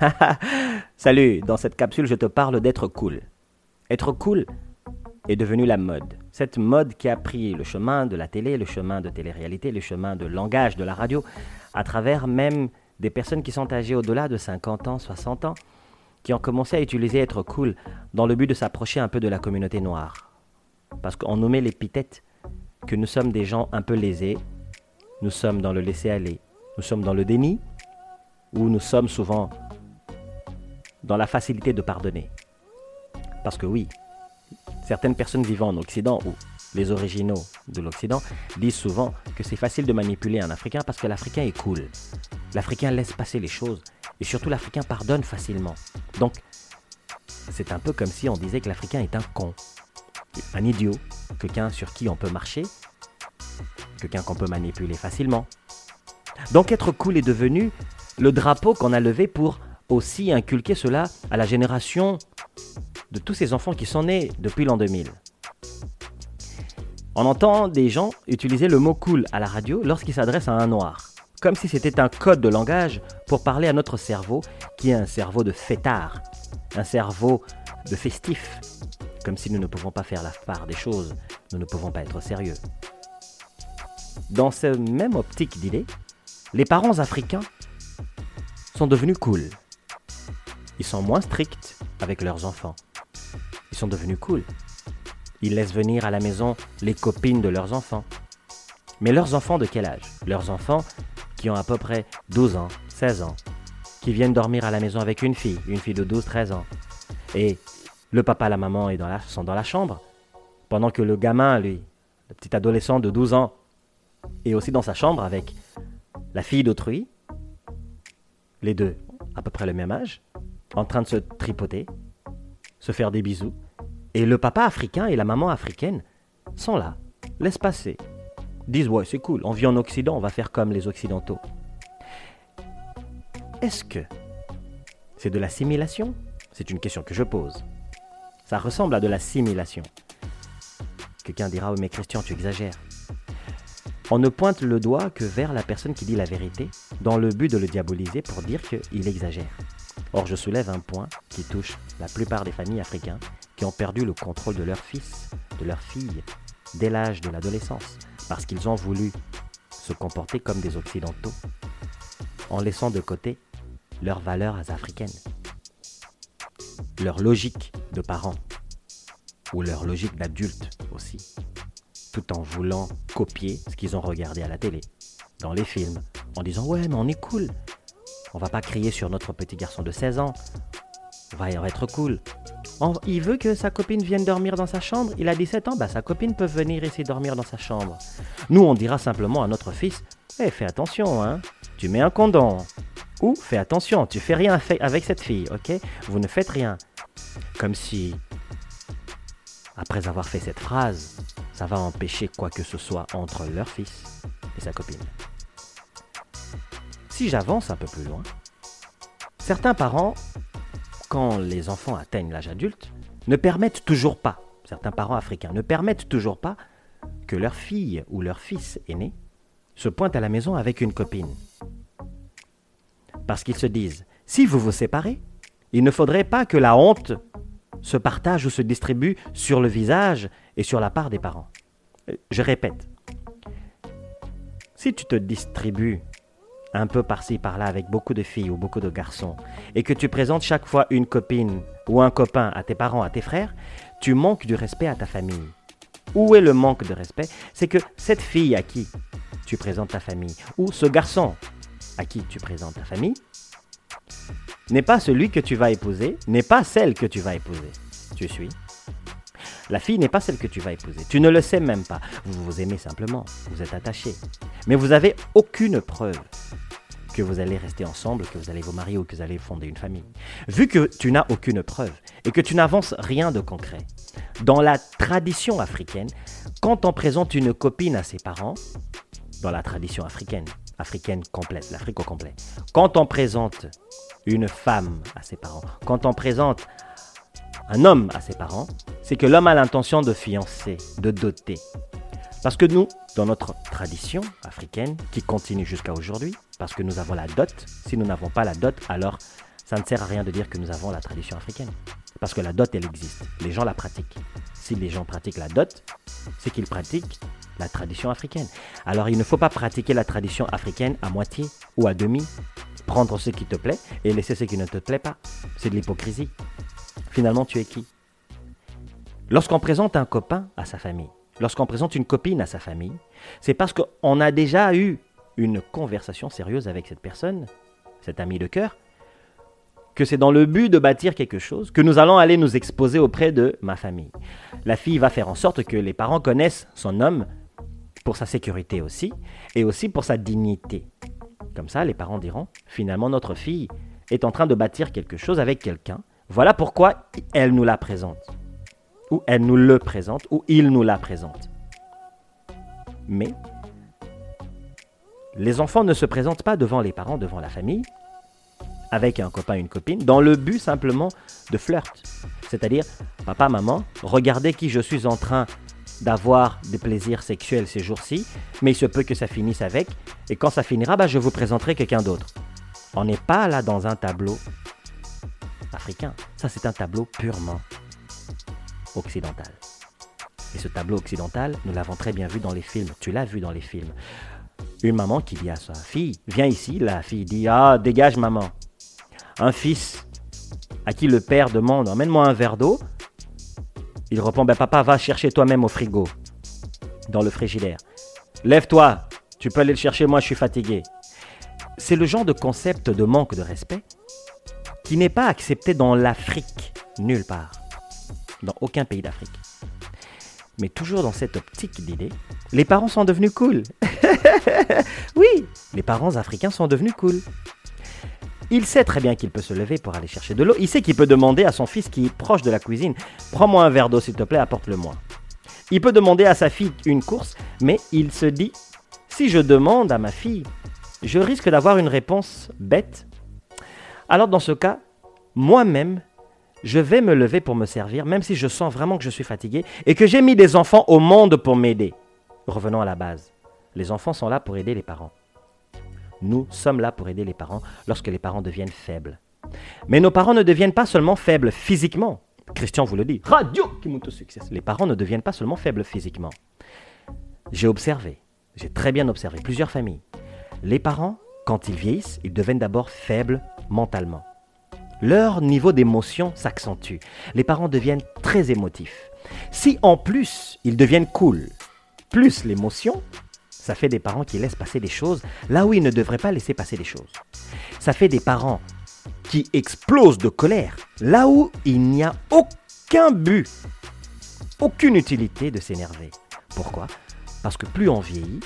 Salut, dans cette capsule, je te parle d'être cool. Être cool est devenu la mode. Cette mode qui a pris le chemin de la télé, le chemin de télé-réalité, le chemin de langage de la radio, à travers même des personnes qui sont âgées au-delà de 50 ans, 60 ans, qui ont commencé à utiliser être cool dans le but de s'approcher un peu de la communauté noire. Parce qu'on met l'épithète que nous sommes des gens un peu lésés, nous sommes dans le laisser-aller, nous sommes dans le déni, ou nous sommes souvent dans la facilité de pardonner. Parce que oui, certaines personnes vivant en Occident ou les originaux de l'Occident disent souvent que c'est facile de manipuler un Africain parce que l'Africain est cool. L'Africain laisse passer les choses et surtout l'Africain pardonne facilement. Donc, c'est un peu comme si on disait que l'Africain est un con, un idiot, quelqu'un sur qui on peut marcher, quelqu'un qu'on peut manipuler facilement. Donc être cool est devenu le drapeau qu'on a levé pour aussi inculquer cela à la génération de tous ces enfants qui sont nés depuis l'an 2000. On entend des gens utiliser le mot cool à la radio lorsqu'ils s'adressent à un noir, comme si c'était un code de langage pour parler à notre cerveau, qui est un cerveau de fêtard, un cerveau de festif, comme si nous ne pouvons pas faire la part des choses, nous ne pouvons pas être sérieux. Dans ce même optique d'idée, les parents africains sont devenus cool. Ils sont moins stricts avec leurs enfants. Ils sont devenus cool. Ils laissent venir à la maison les copines de leurs enfants. Mais leurs enfants de quel âge? Leurs enfants qui ont à peu près 12 ans, 16 ans, qui viennent dormir à la maison avec une fille, une fille de 12-13 ans. Et le papa la maman sont dans la chambre, pendant que le gamin, lui, le petit adolescent de 12 ans, est aussi dans sa chambre avec la fille d'autrui, les deux à peu près le même âge, en train de se tripoter, se faire des bisous, et le papa africain et la maman africaine sont là, laissent passer, disent ouais c'est cool, on vit en Occident, on va faire comme les Occidentaux. Est-ce que c'est de l'assimilation? C'est une question que je pose. Ça ressemble à de l'assimilation. Quelqu'un dira, oh mais Christian, tu exagères. On ne pointe le doigt que vers la personne qui dit la vérité, dans le but de le diaboliser pour dire qu'il exagère. Or, je soulève un point qui touche la plupart des familles africaines qui ont perdu le contrôle de leurs fils, de leurs filles, dès l'âge de l'adolescence, parce qu'ils ont voulu se comporter comme des Occidentaux, en laissant de côté leurs valeurs africaines, leur logique de parents, ou leur logique d'adulte aussi tout en voulant copier ce qu'ils ont regardé à la télé, dans les films, en disant ouais mais on est cool. On va pas crier sur notre petit garçon de 16 ans. On va être cool. il veut que sa copine vienne dormir dans sa chambre. Il a 17 ans, bah sa copine peut venir ici dormir dans sa chambre. Nous, on dira simplement à notre fils, eh, fais attention, hein. Tu mets un condom. Ou fais attention, tu fais rien avec cette fille, ok? Vous ne faites rien. Comme si, après avoir fait cette phrase, ça va empêcher quoi que ce soit entre leur fils et sa copine. Si j'avance un peu plus loin, certains parents, quand les enfants atteignent l'âge adulte, ne permettent toujours pas, certains parents africains ne permettent toujours pas que leur fille ou leur fils aîné se pointe à la maison avec une copine. Parce qu'ils se disent, si vous vous séparez, il ne faudrait pas que la honte se partage ou se distribue sur le visage et sur la part des parents. Je répète, si tu te distribues un peu par-ci par-là avec beaucoup de filles ou beaucoup de garçons et que tu présentes chaque fois une copine ou un copain à tes parents, à tes frères, tu manques du respect à ta famille. Où est le manque de respect? C'est que cette fille à qui tu présentes ta famille ou ce garçon à qui tu présentes ta famille n'est pas celui que tu vas épouser, n'est pas celle que tu vas épouser. Tu suis? La fille n'est pas celle que tu vas épouser. Tu ne le sais même pas. Vous vous aimez simplement. Vous êtes attachés. Mais vous n'avez aucune preuve que vous allez rester ensemble, que vous allez vous marier ou que vous allez fonder une famille. Vu que tu n'as aucune preuve et que tu n'avances rien de concret, dans la tradition africaine, quand on présente une copine à ses parents, dans la tradition africaine, africaine complète, l'Afrique au complet, quand on présente une femme à ses parents, quand on présente un homme à ses parents, c'est que l'homme a l'intention de fiancer, de doter. Parce que nous, dans notre tradition africaine, qui continue jusqu'à aujourd'hui, parce que nous avons la dot, si nous n'avons pas la dot, alors ça ne sert à rien de dire que nous avons la tradition africaine. Parce que la dot, elle existe. Les gens la pratiquent. Si les gens pratiquent la dot, c'est qu'ils pratiquent la tradition africaine. Alors il ne faut pas pratiquer la tradition africaine à moitié ou à demi. Prendre ce qui te plaît et laisser ce qui ne te plaît pas. C'est de l'hypocrisie. Finalement, tu es qui? Lorsqu'on présente un copain à sa famille, lorsqu'on présente une copine à sa famille, c'est parce qu'on a déjà eu une conversation sérieuse avec cette personne, cet ami de cœur, que c'est dans le but de bâtir quelque chose que nous allons aller nous exposer auprès de ma famille. La fille va faire en sorte que les parents connaissent son homme pour sa sécurité aussi, et aussi pour sa dignité. Comme ça, les parents diront, finalement, notre fille est en train de bâtir quelque chose avec quelqu'un. Voilà pourquoi elle nous la présente. Ou elle nous le présente, ou il nous la présente. Mais les enfants ne se présentent pas devant les parents, devant la famille, avec un copain, une copine, dans le but simplement de flirt. C'est-à-dire, papa, maman, regardez qui je suis en train d'avoir des plaisirs sexuels ces jours-ci, mais il se peut que ça finisse avec, et quand ça finira, bah, je vous présenterai quelqu'un d'autre. On n'est pas là dans un tableau Ça, c'est un tableau purement occidental. Et ce tableau occidental, nous l'avons très bien vu dans les films. Tu l'as vu dans les films. Une maman qui dit à sa fille, viens ici, la fille dit, ah, dégage maman. Un fils à qui le père demande, emmène-moi un verre d'eau. Il répond, ben papa, va chercher toi-même au frigo, dans le frigidaire. Lève-toi, tu peux aller le chercher, moi je suis fatigué. C'est le genre de concept de manque de respect qui n'est pas accepté dans l'Afrique, nulle part, dans aucun pays d'Afrique. Mais toujours dans cette optique d'idée, les parents sont devenus cool. oui, les parents africains sont devenus cool. Il sait très bien qu'il peut se lever pour aller chercher de l'eau. Il sait qu'il peut demander à son fils qui est proche de la cuisine Prends-moi un verre d'eau, s'il te plaît, apporte-le-moi. Il peut demander à sa fille une course, mais il se dit Si je demande à ma fille, je risque d'avoir une réponse bête. Alors, dans ce cas, moi-même, je vais me lever pour me servir, même si je sens vraiment que je suis fatigué et que j'ai mis des enfants au monde pour m'aider. Revenons à la base. Les enfants sont là pour aider les parents. Nous sommes là pour aider les parents lorsque les parents deviennent faibles. Mais nos parents ne deviennent pas seulement faibles physiquement. Christian vous le dit. Radio. Les parents ne deviennent pas seulement faibles physiquement. J'ai observé, j'ai très bien observé plusieurs familles. Les parents, quand ils vieillissent, ils deviennent d'abord faibles mentalement. Leur niveau d'émotion s'accentue. Les parents deviennent très émotifs. Si en plus ils deviennent cool, plus l'émotion, ça fait des parents qui laissent passer des choses là où ils ne devraient pas laisser passer des choses. Ça fait des parents qui explosent de colère là où il n'y a aucun but, aucune utilité de s'énerver. Pourquoi? Parce que plus on vieillit,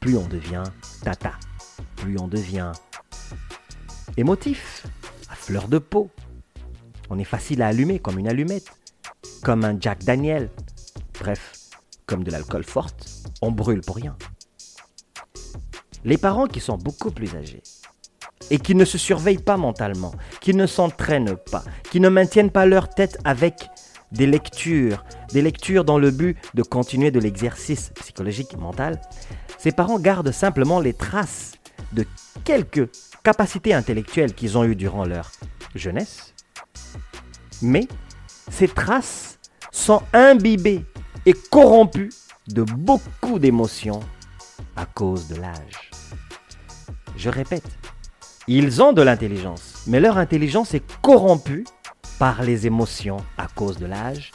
plus on devient tata, plus on devient émotif, à fleur de peau. On est facile à allumer comme une allumette, comme un Jack Daniel. Bref, comme de l'alcool forte, on brûle pour rien. Les parents qui sont beaucoup plus âgés et qui ne se surveillent pas mentalement, qui ne s'entraînent pas, qui ne maintiennent pas leur tête avec des lectures, des lectures dans le but de continuer de l'exercice psychologique mental, ces parents gardent simplement les traces de quelques capacités intellectuelles qu'ils ont eues durant leur jeunesse, mais ces traces sont imbibées et corrompues de beaucoup d'émotions à cause de l'âge. Je répète, ils ont de l'intelligence, mais leur intelligence est corrompue par les émotions à cause de l'âge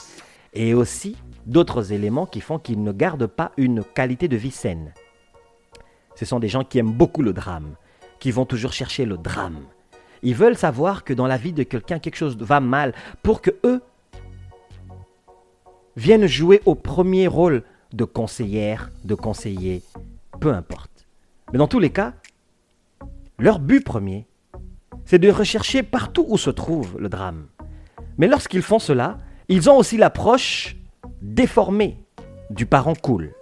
et aussi d'autres éléments qui font qu'ils ne gardent pas une qualité de vie saine. Ce sont des gens qui aiment beaucoup le drame, qui vont toujours chercher le drame. Ils veulent savoir que dans la vie de quelqu'un quelque chose va mal pour que eux viennent jouer au premier rôle de conseillère, de conseiller, peu importe. Mais dans tous les cas, leur but premier, c'est de rechercher partout où se trouve le drame. Mais lorsqu'ils font cela, ils ont aussi l'approche déformée du parent cool.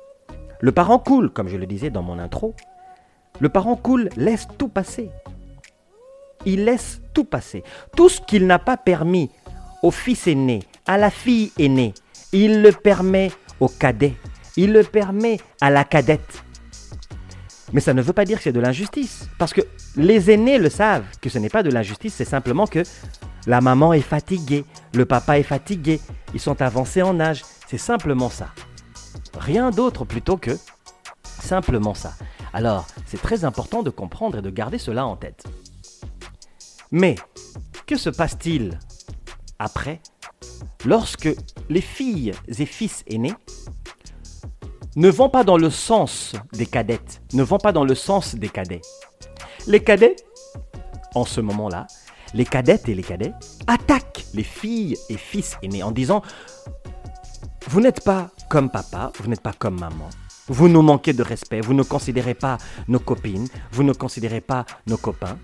Le parent cool, comme je le disais dans mon intro, le parent cool laisse tout passer. Il laisse tout passer. Tout ce qu'il n'a pas permis au fils aîné, à la fille aînée, il le permet au cadet, il le permet à la cadette. Mais ça ne veut pas dire que c'est de l'injustice. Parce que les aînés le savent, que ce n'est pas de l'injustice, c'est simplement que la maman est fatiguée, le papa est fatigué, ils sont avancés en âge. C'est simplement ça. Rien d'autre plutôt que simplement ça. Alors, c'est très important de comprendre et de garder cela en tête. Mais, que se passe-t-il après lorsque les filles et fils aînés ne vont pas dans le sens des cadettes, ne vont pas dans le sens des cadets? Les cadets, en ce moment-là, les cadettes et les cadets attaquent les filles et fils aînés en disant Vous n'êtes pas comme papa, vous n'êtes pas comme maman. Vous nous manquez de respect, vous ne considérez pas nos copines, vous ne considérez pas nos copains.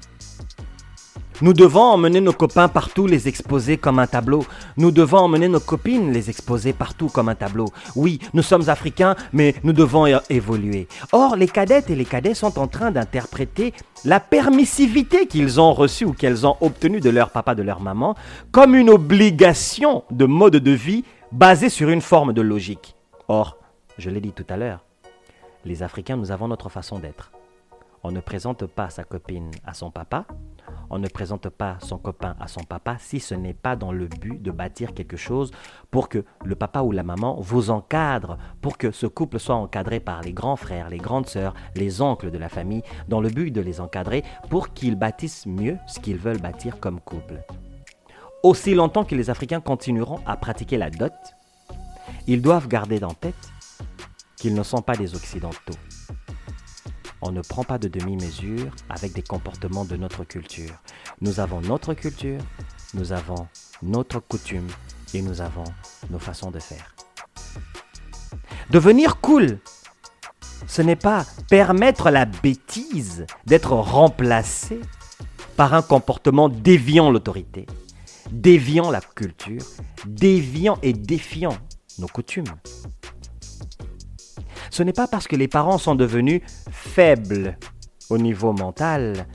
Nous devons emmener nos copains partout, les exposer comme un tableau. Nous devons emmener nos copines, les exposer partout comme un tableau. Oui, nous sommes africains, mais nous devons évoluer. Or, les cadettes et les cadets sont en train d'interpréter la permissivité qu'ils ont reçue ou qu'elles ont obtenue de leur papa, de leur maman, comme une obligation de mode de vie basée sur une forme de logique. Or, je l'ai dit tout à l'heure, les Africains, nous avons notre façon d'être. On ne présente pas sa copine à son papa, on ne présente pas son copain à son papa si ce n'est pas dans le but de bâtir quelque chose pour que le papa ou la maman vous encadre, pour que ce couple soit encadré par les grands frères, les grandes sœurs, les oncles de la famille, dans le but de les encadrer pour qu'ils bâtissent mieux ce qu'ils veulent bâtir comme couple. Aussi longtemps que les Africains continueront à pratiquer la dot, ils doivent garder en tête qu'ils ne sont pas des Occidentaux on ne prend pas de demi-mesure avec des comportements de notre culture. Nous avons notre culture, nous avons notre coutume et nous avons nos façons de faire. Devenir cool, ce n'est pas permettre la bêtise d'être remplacé par un comportement déviant l'autorité, déviant la culture, déviant et défiant nos coutumes. Ce n'est pas parce que les parents sont devenus faibles au niveau mental,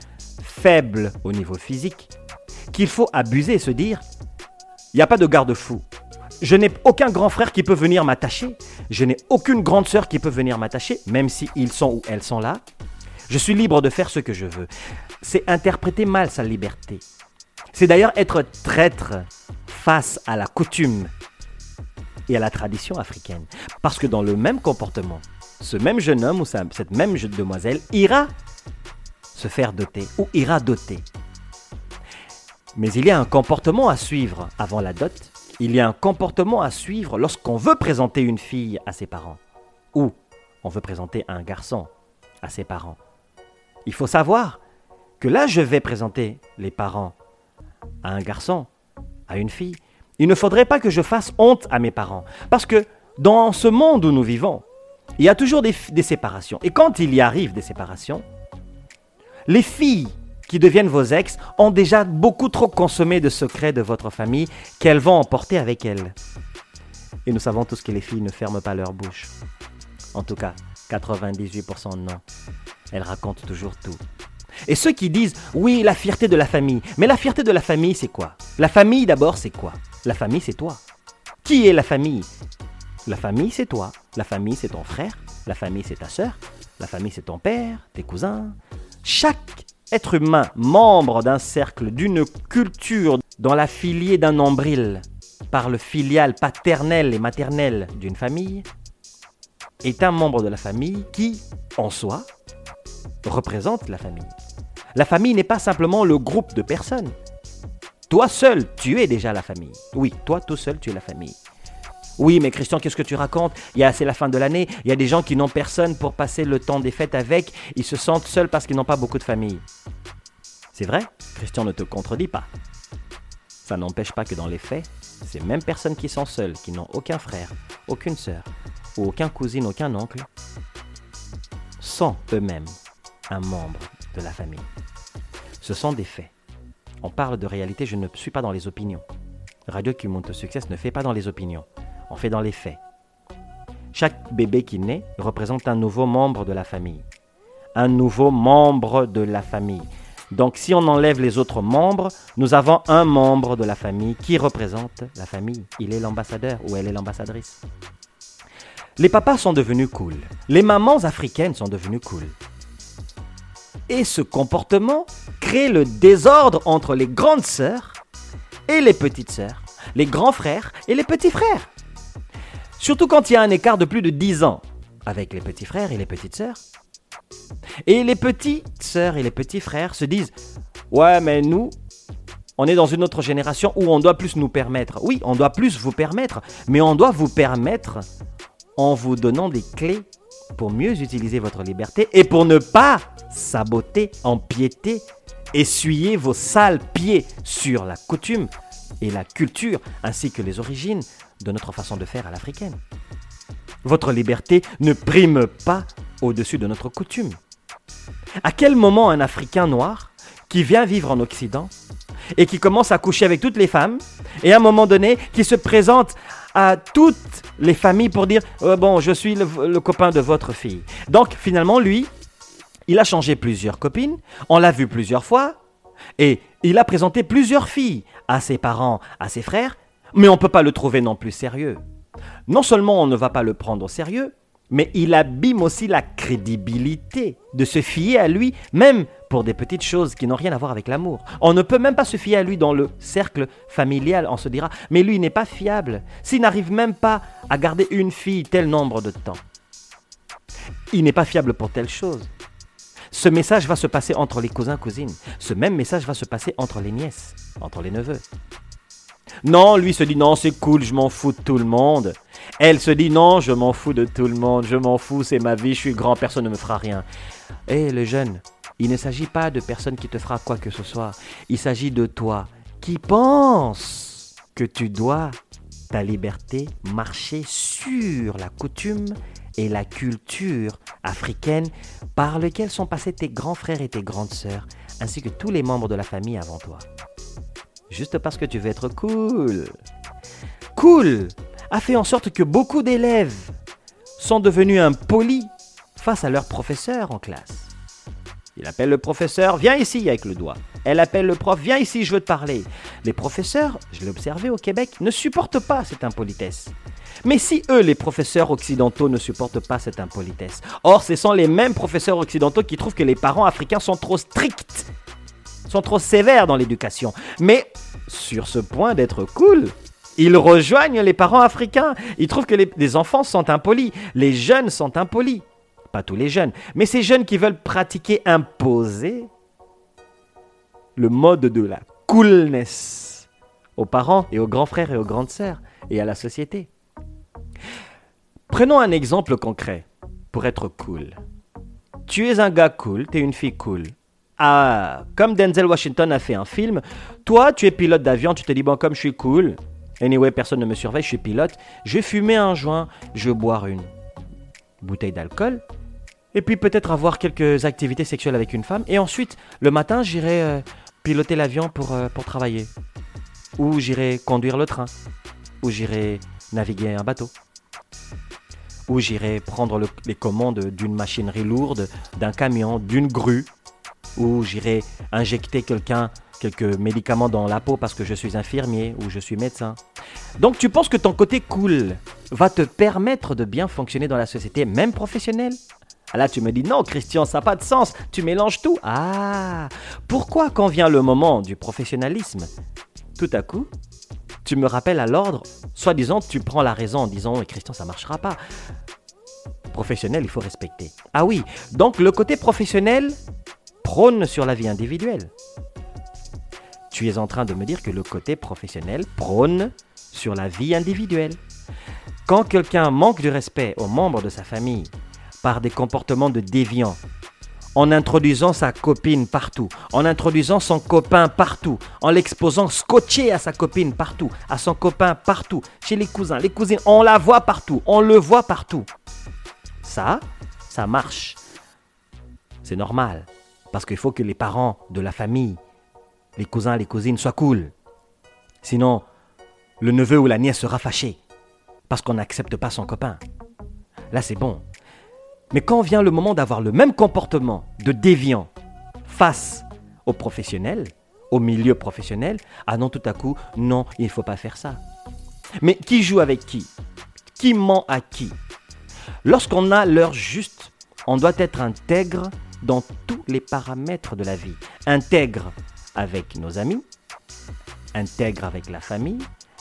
faibles au niveau physique, qu'il faut abuser et se dire, il n'y a pas de garde-fou. Je n'ai aucun grand frère qui peut venir m'attacher. Je n'ai aucune grande sœur qui peut venir m'attacher, même si ils sont ou elles sont là. Je suis libre de faire ce que je veux. C'est interpréter mal sa liberté. C'est d'ailleurs être traître face à la coutume à la tradition africaine. Parce que dans le même comportement, ce même jeune homme ou cette même jeune demoiselle ira se faire doter ou ira doter. Mais il y a un comportement à suivre avant la dot. Il y a un comportement à suivre lorsqu'on veut présenter une fille à ses parents ou on veut présenter un garçon à ses parents. Il faut savoir que là, je vais présenter les parents à un garçon, à une fille. Il ne faudrait pas que je fasse honte à mes parents. Parce que dans ce monde où nous vivons, il y a toujours des, séparations. Et quand il y arrive des séparations, les filles qui deviennent vos ex ont déjà beaucoup trop consommé de secrets de votre famille qu'elles vont emporter avec elles. Et nous savons tous que les filles ne ferment pas leur bouche. En tout cas, 98% non. Elles racontent toujours tout. Et ceux qui disent oui, la fierté de la famille. Mais la fierté de la famille, c'est quoi? La famille d'abord, c'est quoi? La famille, c'est toi. Qui est la famille? La famille, c'est toi. La famille, c'est ton frère. La famille, c'est ta sœur. La famille, c'est ton père, tes cousins. Chaque être humain, membre d'un cercle, d'une culture, dans la filiée d'un nombril, par le filial paternel et maternel d'une famille, est un membre de la famille qui, en soi, représente la famille. La famille n'est pas simplement le groupe de personnes. Toi seul, tu es déjà la famille. Oui, toi tout seul, tu es la famille. Oui, mais Christian, qu'est-ce que tu racontes? C'est la fin de l'année. Il y a des gens qui n'ont personne pour passer le temps des fêtes avec. Ils se sentent seuls parce qu'ils n'ont pas beaucoup de famille. C'est vrai? Christian ne te contredit pas. Ça n'empêche pas que dans les faits, ces mêmes personnes qui sont seules, qui n'ont aucun frère, aucune sœur, ou aucun cousine, aucun oncle, sont eux-mêmes un membre de la famille. Ce sont des faits. On parle de réalité, je ne suis pas dans les opinions. Radio qui monte au succès ne fait pas dans les opinions on fait dans les faits. Chaque bébé qui naît représente un nouveau membre de la famille. Un nouveau membre de la famille. Donc si on enlève les autres membres, nous avons un membre de la famille qui représente la famille. Il est l'ambassadeur ou elle est l'ambassadrice. Les papas sont devenus cool. Les mamans africaines sont devenues cool. Et ce comportement crée le désordre entre les grandes sœurs et les petites sœurs, les grands frères et les petits frères. Surtout quand il y a un écart de plus de 10 ans avec les petits frères et les petites sœurs. Et les petites sœurs et les petits frères se disent Ouais, mais nous, on est dans une autre génération où on doit plus nous permettre. Oui, on doit plus vous permettre, mais on doit vous permettre en vous donnant des clés pour mieux utiliser votre liberté et pour ne pas saboter, empiéter, essuyer vos sales pieds sur la coutume et la culture ainsi que les origines de notre façon de faire à l'africaine. Votre liberté ne prime pas au-dessus de notre coutume. À quel moment un Africain noir qui vient vivre en Occident et qui commence à coucher avec toutes les femmes et à un moment donné qui se présente à toutes les familles pour dire euh, bon je suis le, copain de votre fille. Donc finalement lui il a changé plusieurs copines, on l'a vu plusieurs fois et il a présenté plusieurs filles à ses parents, à ses frères, mais on ne peut pas le trouver non plus sérieux. Non seulement on ne va pas le prendre au sérieux, mais il abîme aussi la crédibilité de se fier à lui, même pour des petites choses qui n'ont rien à voir avec l'amour. On ne peut même pas se fier à lui dans le cercle familial. On se dira, mais lui n'est pas fiable. S'il n'arrive même pas à garder une fille tel nombre de temps, il n'est pas fiable pour telle chose. Ce message va se passer entre les cousins-cousines. Ce même message va se passer entre les nièces, entre les neveux. Non, lui se dit non, c'est cool, je m'en fous de tout le monde. Elle se dit non, je m'en fous de tout le monde, je m'en fous, c'est ma vie, je suis grand, personne ne me fera rien. Eh le jeune, il ne s'agit pas de personne qui te fera quoi que ce soit. Il s'agit de toi qui pense que tu dois ta liberté marcher sur la coutume et la culture africaine par lequel sont passés tes grands frères et tes grandes sœurs, ainsi que tous les membres de la famille avant toi. Juste parce que tu veux être cool. Cool a fait en sorte que beaucoup d'élèves sont devenus impolis face à leurs professeurs en classe. Il appelle le professeur, viens ici avec le doigt. Elle appelle le prof, viens ici, je veux te parler. Les professeurs, je l'ai observé au Québec, ne supportent pas cette impolitesse. Mais si eux, les professeurs occidentaux, ne supportent pas cette impolitesse, or ce sont les mêmes professeurs occidentaux qui trouvent que les parents africains sont trop stricts, sont trop sévères dans l'éducation. Mais sur ce point d'être cool, ils rejoignent les parents africains. Ils trouvent que les, enfants sont impolis, les jeunes sont impolis. Pas tous les jeunes, mais ces jeunes qui veulent pratiquer, imposer le mode de la coolness aux parents et aux grands frères et aux grandes sœurs et à la société. Prenons un exemple concret pour être cool. Tu es un gars cool, tu es une fille cool. Ah, comme Denzel Washington a fait un film, toi tu es pilote d'avion, tu te dis bon comme je suis cool, anyway personne ne me surveille, je suis pilote, je vais fumer un joint, je vais boire une bouteille d'alcool, et puis peut-être avoir quelques activités sexuelles avec une femme. Et ensuite, le matin, j'irai euh, piloter l'avion pour, euh, pour travailler. Ou j'irai conduire le train. Ou j'irai naviguer un bateau. Ou j'irai prendre les commandes d'une machinerie lourde, d'un camion, d'une grue. Ou j'irai injecter quelqu'un quelques médicaments dans la peau parce que je suis infirmier ou je suis médecin. Donc tu penses que ton côté cool va te permettre de bien fonctionner dans la société, même professionnelle? Ah, là, tu me dis non, Christian, ça n'a pas de sens. Tu mélanges tout. Ah, pourquoi quand vient le moment du professionnalisme, tout à coup, tu me rappelles à l'ordre, soi-disant, tu prends la raison en disant, eh, Christian, ça marchera pas. Professionnel, il faut respecter. Ah oui, donc le côté professionnel prône sur la vie individuelle. Tu es en train de me dire que le côté professionnel prône sur la vie individuelle. Quand quelqu'un manque de respect aux membres de sa famille par des comportements de déviants, en introduisant sa copine partout, en introduisant son copain partout, en l'exposant scotché à sa copine partout, à son copain partout, chez les cousins, les cousines, on la voit partout, on le voit partout. Ça, ça marche. C'est normal, parce qu'il faut que les parents de la famille, les cousins, les cousines soient cool. Sinon, le neveu ou la nièce sera fâché, parce qu'on n'accepte pas son copain. Là, c'est bon. Mais quand vient le moment d'avoir le même comportement de déviant face aux professionnels, au milieu professionnel, ah non, tout à coup, non, il ne faut pas faire ça. Mais qui joue avec qui? Qui ment à qui? Lorsqu'on a l'heure juste, on doit être intègre dans tous les paramètres de la vie. Intègre avec nos amis, intègre avec la famille,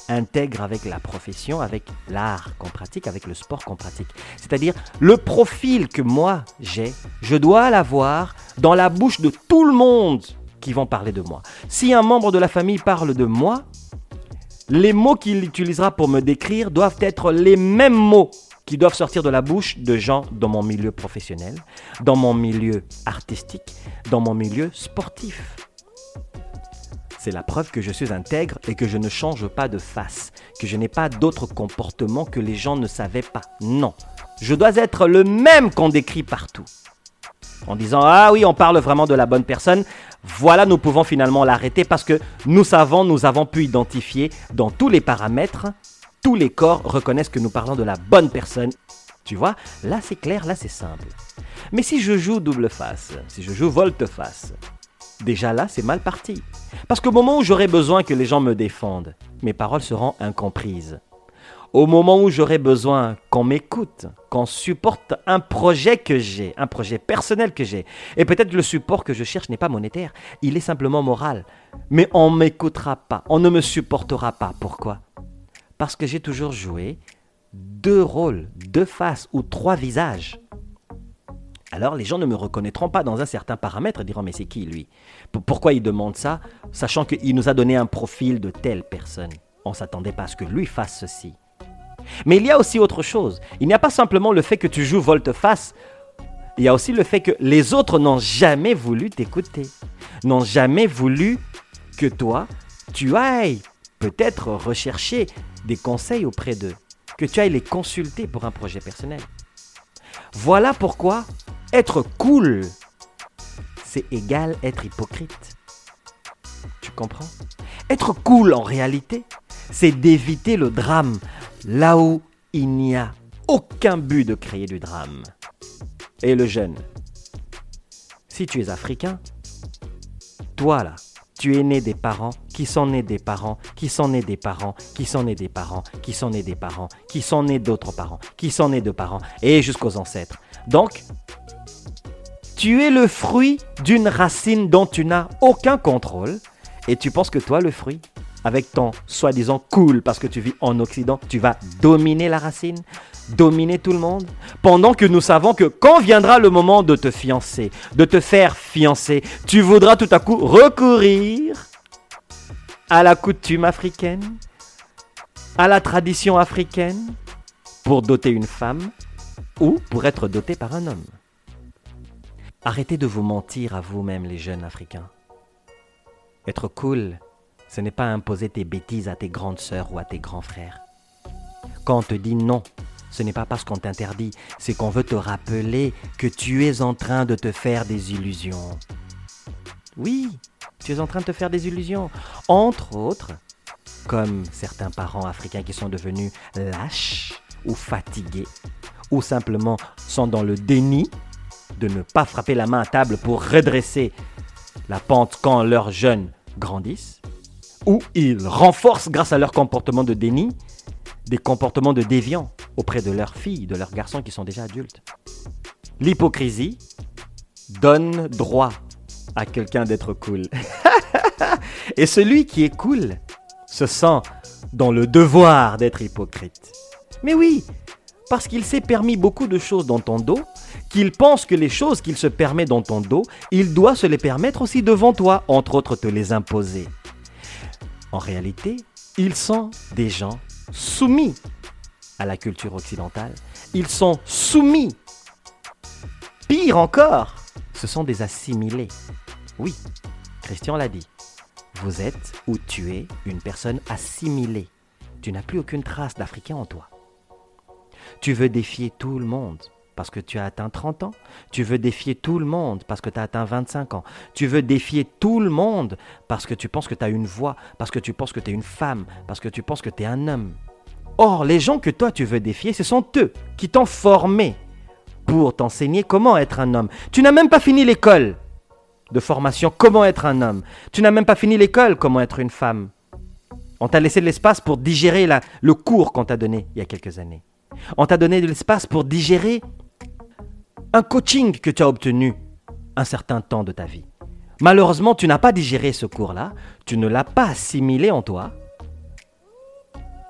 intègre avec la profession, avec l'art qu'on pratique, avec le sport qu'on pratique. C'est-à-dire le profil que moi j'ai, je dois l'avoir dans la bouche de tout le monde qui vont parler de moi. Si un membre de la famille parle de moi, les mots qu'il utilisera pour me décrire doivent être les mêmes mots qui doivent sortir de la bouche de gens dans mon milieu professionnel, dans mon milieu artistique, dans mon milieu sportif. C'est la preuve que je suis intègre et que je ne change pas de face, que je n'ai pas d'autre comportement que les gens ne savaient pas. Non, je dois être le même qu'on décrit partout. En disant Ah oui, on parle vraiment de la bonne personne, voilà, nous pouvons finalement l'arrêter parce que nous savons, nous avons pu identifier dans tous les paramètres, tous les corps reconnaissent que nous parlons de la bonne personne. Tu vois, là c'est clair, là c'est simple. Mais si je joue double face, si je joue volte-face, déjà là c'est mal parti. Parce qu'au moment où j'aurai besoin que les gens me défendent, mes paroles seront incomprises. Au moment où j'aurai besoin qu'on m'écoute, qu'on supporte un projet que j'ai, un projet personnel que j'ai, et peut-être le support que je cherche n'est pas monétaire, il est simplement moral. Mais on ne m'écoutera pas, on ne me supportera pas. Pourquoi? Parce que j'ai toujours joué deux rôles, deux faces ou trois visages alors les gens ne me reconnaîtront pas dans un certain paramètre et diront mais c'est qui lui? Pourquoi il demande ça Sachant qu'il nous a donné un profil de telle personne? On ne s'attendait pas à ce que lui fasse ceci. Mais il y a aussi autre chose. Il n'y a pas simplement le fait que tu joues volte-face. Il y a aussi le fait que les autres n'ont jamais voulu t'écouter. N'ont jamais voulu que toi, tu ailles peut-être rechercher des conseils auprès d'eux. Que tu ailles les consulter pour un projet personnel. Voilà pourquoi être cool, c'est égal être hypocrite. Tu comprends? Être cool en réalité, c'est d'éviter le drame là où il n'y a aucun but de créer du drame. Et le jeune, si tu es africain, toi là, tu es né des parents, qui sont nés des parents, qui sont nés des parents, qui sont nés des parents, qui sont nés des parents, qui sont nés d'autres parents, qui sont nés de parents, et jusqu'aux ancêtres. Donc, tu es le fruit d'une racine dont tu n'as aucun contrôle et tu penses que toi, le fruit, avec ton soi-disant cool parce que tu vis en Occident, tu vas dominer la racine, dominer tout le monde, pendant que nous savons que quand viendra le moment de te fiancer, de te faire fiancer, tu voudras tout à coup recourir à la coutume africaine, à la tradition africaine, pour doter une femme ou pour être doté par un homme. Arrêtez de vous mentir à vous-même, les jeunes Africains. Être cool, ce n'est pas imposer tes bêtises à tes grandes sœurs ou à tes grands frères. Quand on te dit non, ce n'est pas parce qu'on t'interdit, c'est qu'on veut te rappeler que tu es en train de te faire des illusions. Oui, tu es en train de te faire des illusions. Entre autres, comme certains parents africains qui sont devenus lâches ou fatigués, ou simplement sont dans le déni de ne pas frapper la main à table pour redresser la pente quand leurs jeunes grandissent, ou ils renforcent grâce à leur comportement de déni des comportements de déviants auprès de leurs filles, de leurs garçons qui sont déjà adultes. L'hypocrisie donne droit à quelqu'un d'être cool. Et celui qui est cool se sent dans le devoir d'être hypocrite. Mais oui, parce qu'il s'est permis beaucoup de choses dans ton dos qu'il pense que les choses qu'il se permet dans ton dos, il doit se les permettre aussi devant toi, entre autres te les imposer. En réalité, ils sont des gens soumis à la culture occidentale. Ils sont soumis. Pire encore, ce sont des assimilés. Oui, Christian l'a dit. Vous êtes ou tu es une personne assimilée. Tu n'as plus aucune trace d'Africain en toi. Tu veux défier tout le monde parce que tu as atteint 30 ans. Tu veux défier tout le monde parce que tu as atteint 25 ans. Tu veux défier tout le monde parce que tu penses que tu as une voix, parce que tu penses que tu es une femme, parce que tu penses que tu es un homme. Or, les gens que toi tu veux défier, ce sont eux qui t'ont formé pour t'enseigner comment être un homme. Tu n'as même pas fini l'école de formation comment être un homme. Tu n'as même pas fini l'école comment être une femme. On t'a laissé de l'espace pour digérer le cours qu'on t'a donné il y a quelques années. On t'a donné de l'espace pour digérer un coaching que tu as obtenu un certain temps de ta vie. Malheureusement, tu n'as pas digéré ce cours-là, tu ne l'as pas assimilé en toi,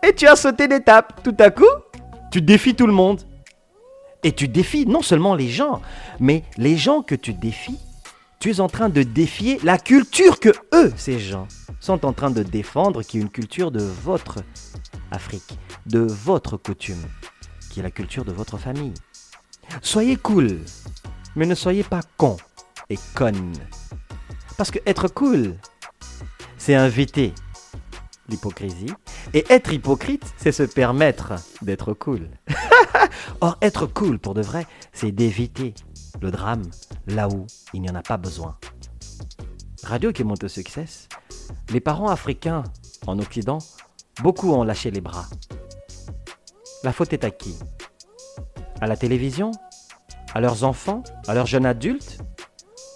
et tu as sauté d'étape. Tout à coup, tu défies tout le monde. Et tu défies non seulement les gens, mais les gens que tu défies, tu es en train de défier la culture que eux, ces gens, sont en train de défendre, qui est une culture de votre Afrique, de votre coutume, qui est la culture de votre famille. Soyez cool, mais ne soyez pas con et conne. Parce que être cool, c'est inviter l'hypocrisie. Et être hypocrite, c'est se permettre d'être cool. Or, être cool pour de vrai, c'est d'éviter le drame là où il n'y en a pas besoin. Radio qui monte au succès, les parents africains en Occident, beaucoup ont lâché les bras. La faute est à qui? À la télévision? À leurs enfants? À leurs jeunes adultes?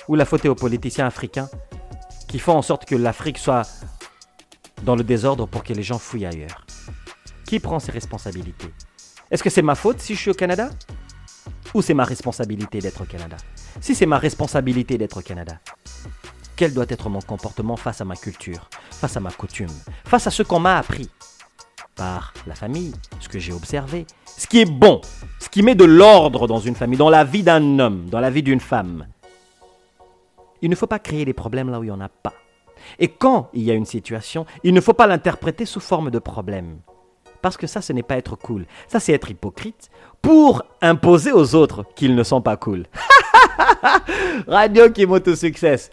Ou la faute est aux politiciens africains qui font en sorte que l'Afrique soit dans le désordre pour que les gens fouillent ailleurs? Qui prend ses responsabilités? Est-ce que c'est ma faute si je suis au Canada? Ou c'est ma responsabilité d'être au Canada? Si c'est ma responsabilité d'être au Canada, quel doit être mon comportement face à ma culture, face à ma coutume, face à ce qu'on m'a appris par la famille, ce que j'ai observé, ce qui est bon, qui met de l'ordre dans une famille, dans la vie d'un homme, dans la vie d'une femme. Il ne faut pas créer des problèmes là où il n'y en a pas. Et quand il y a une situation, il ne faut pas l'interpréter sous forme de problème. Parce que ça, ce n'est pas être cool. Ça, c'est être hypocrite pour imposer aux autres qu'ils ne sont pas cool. Radio qui succès.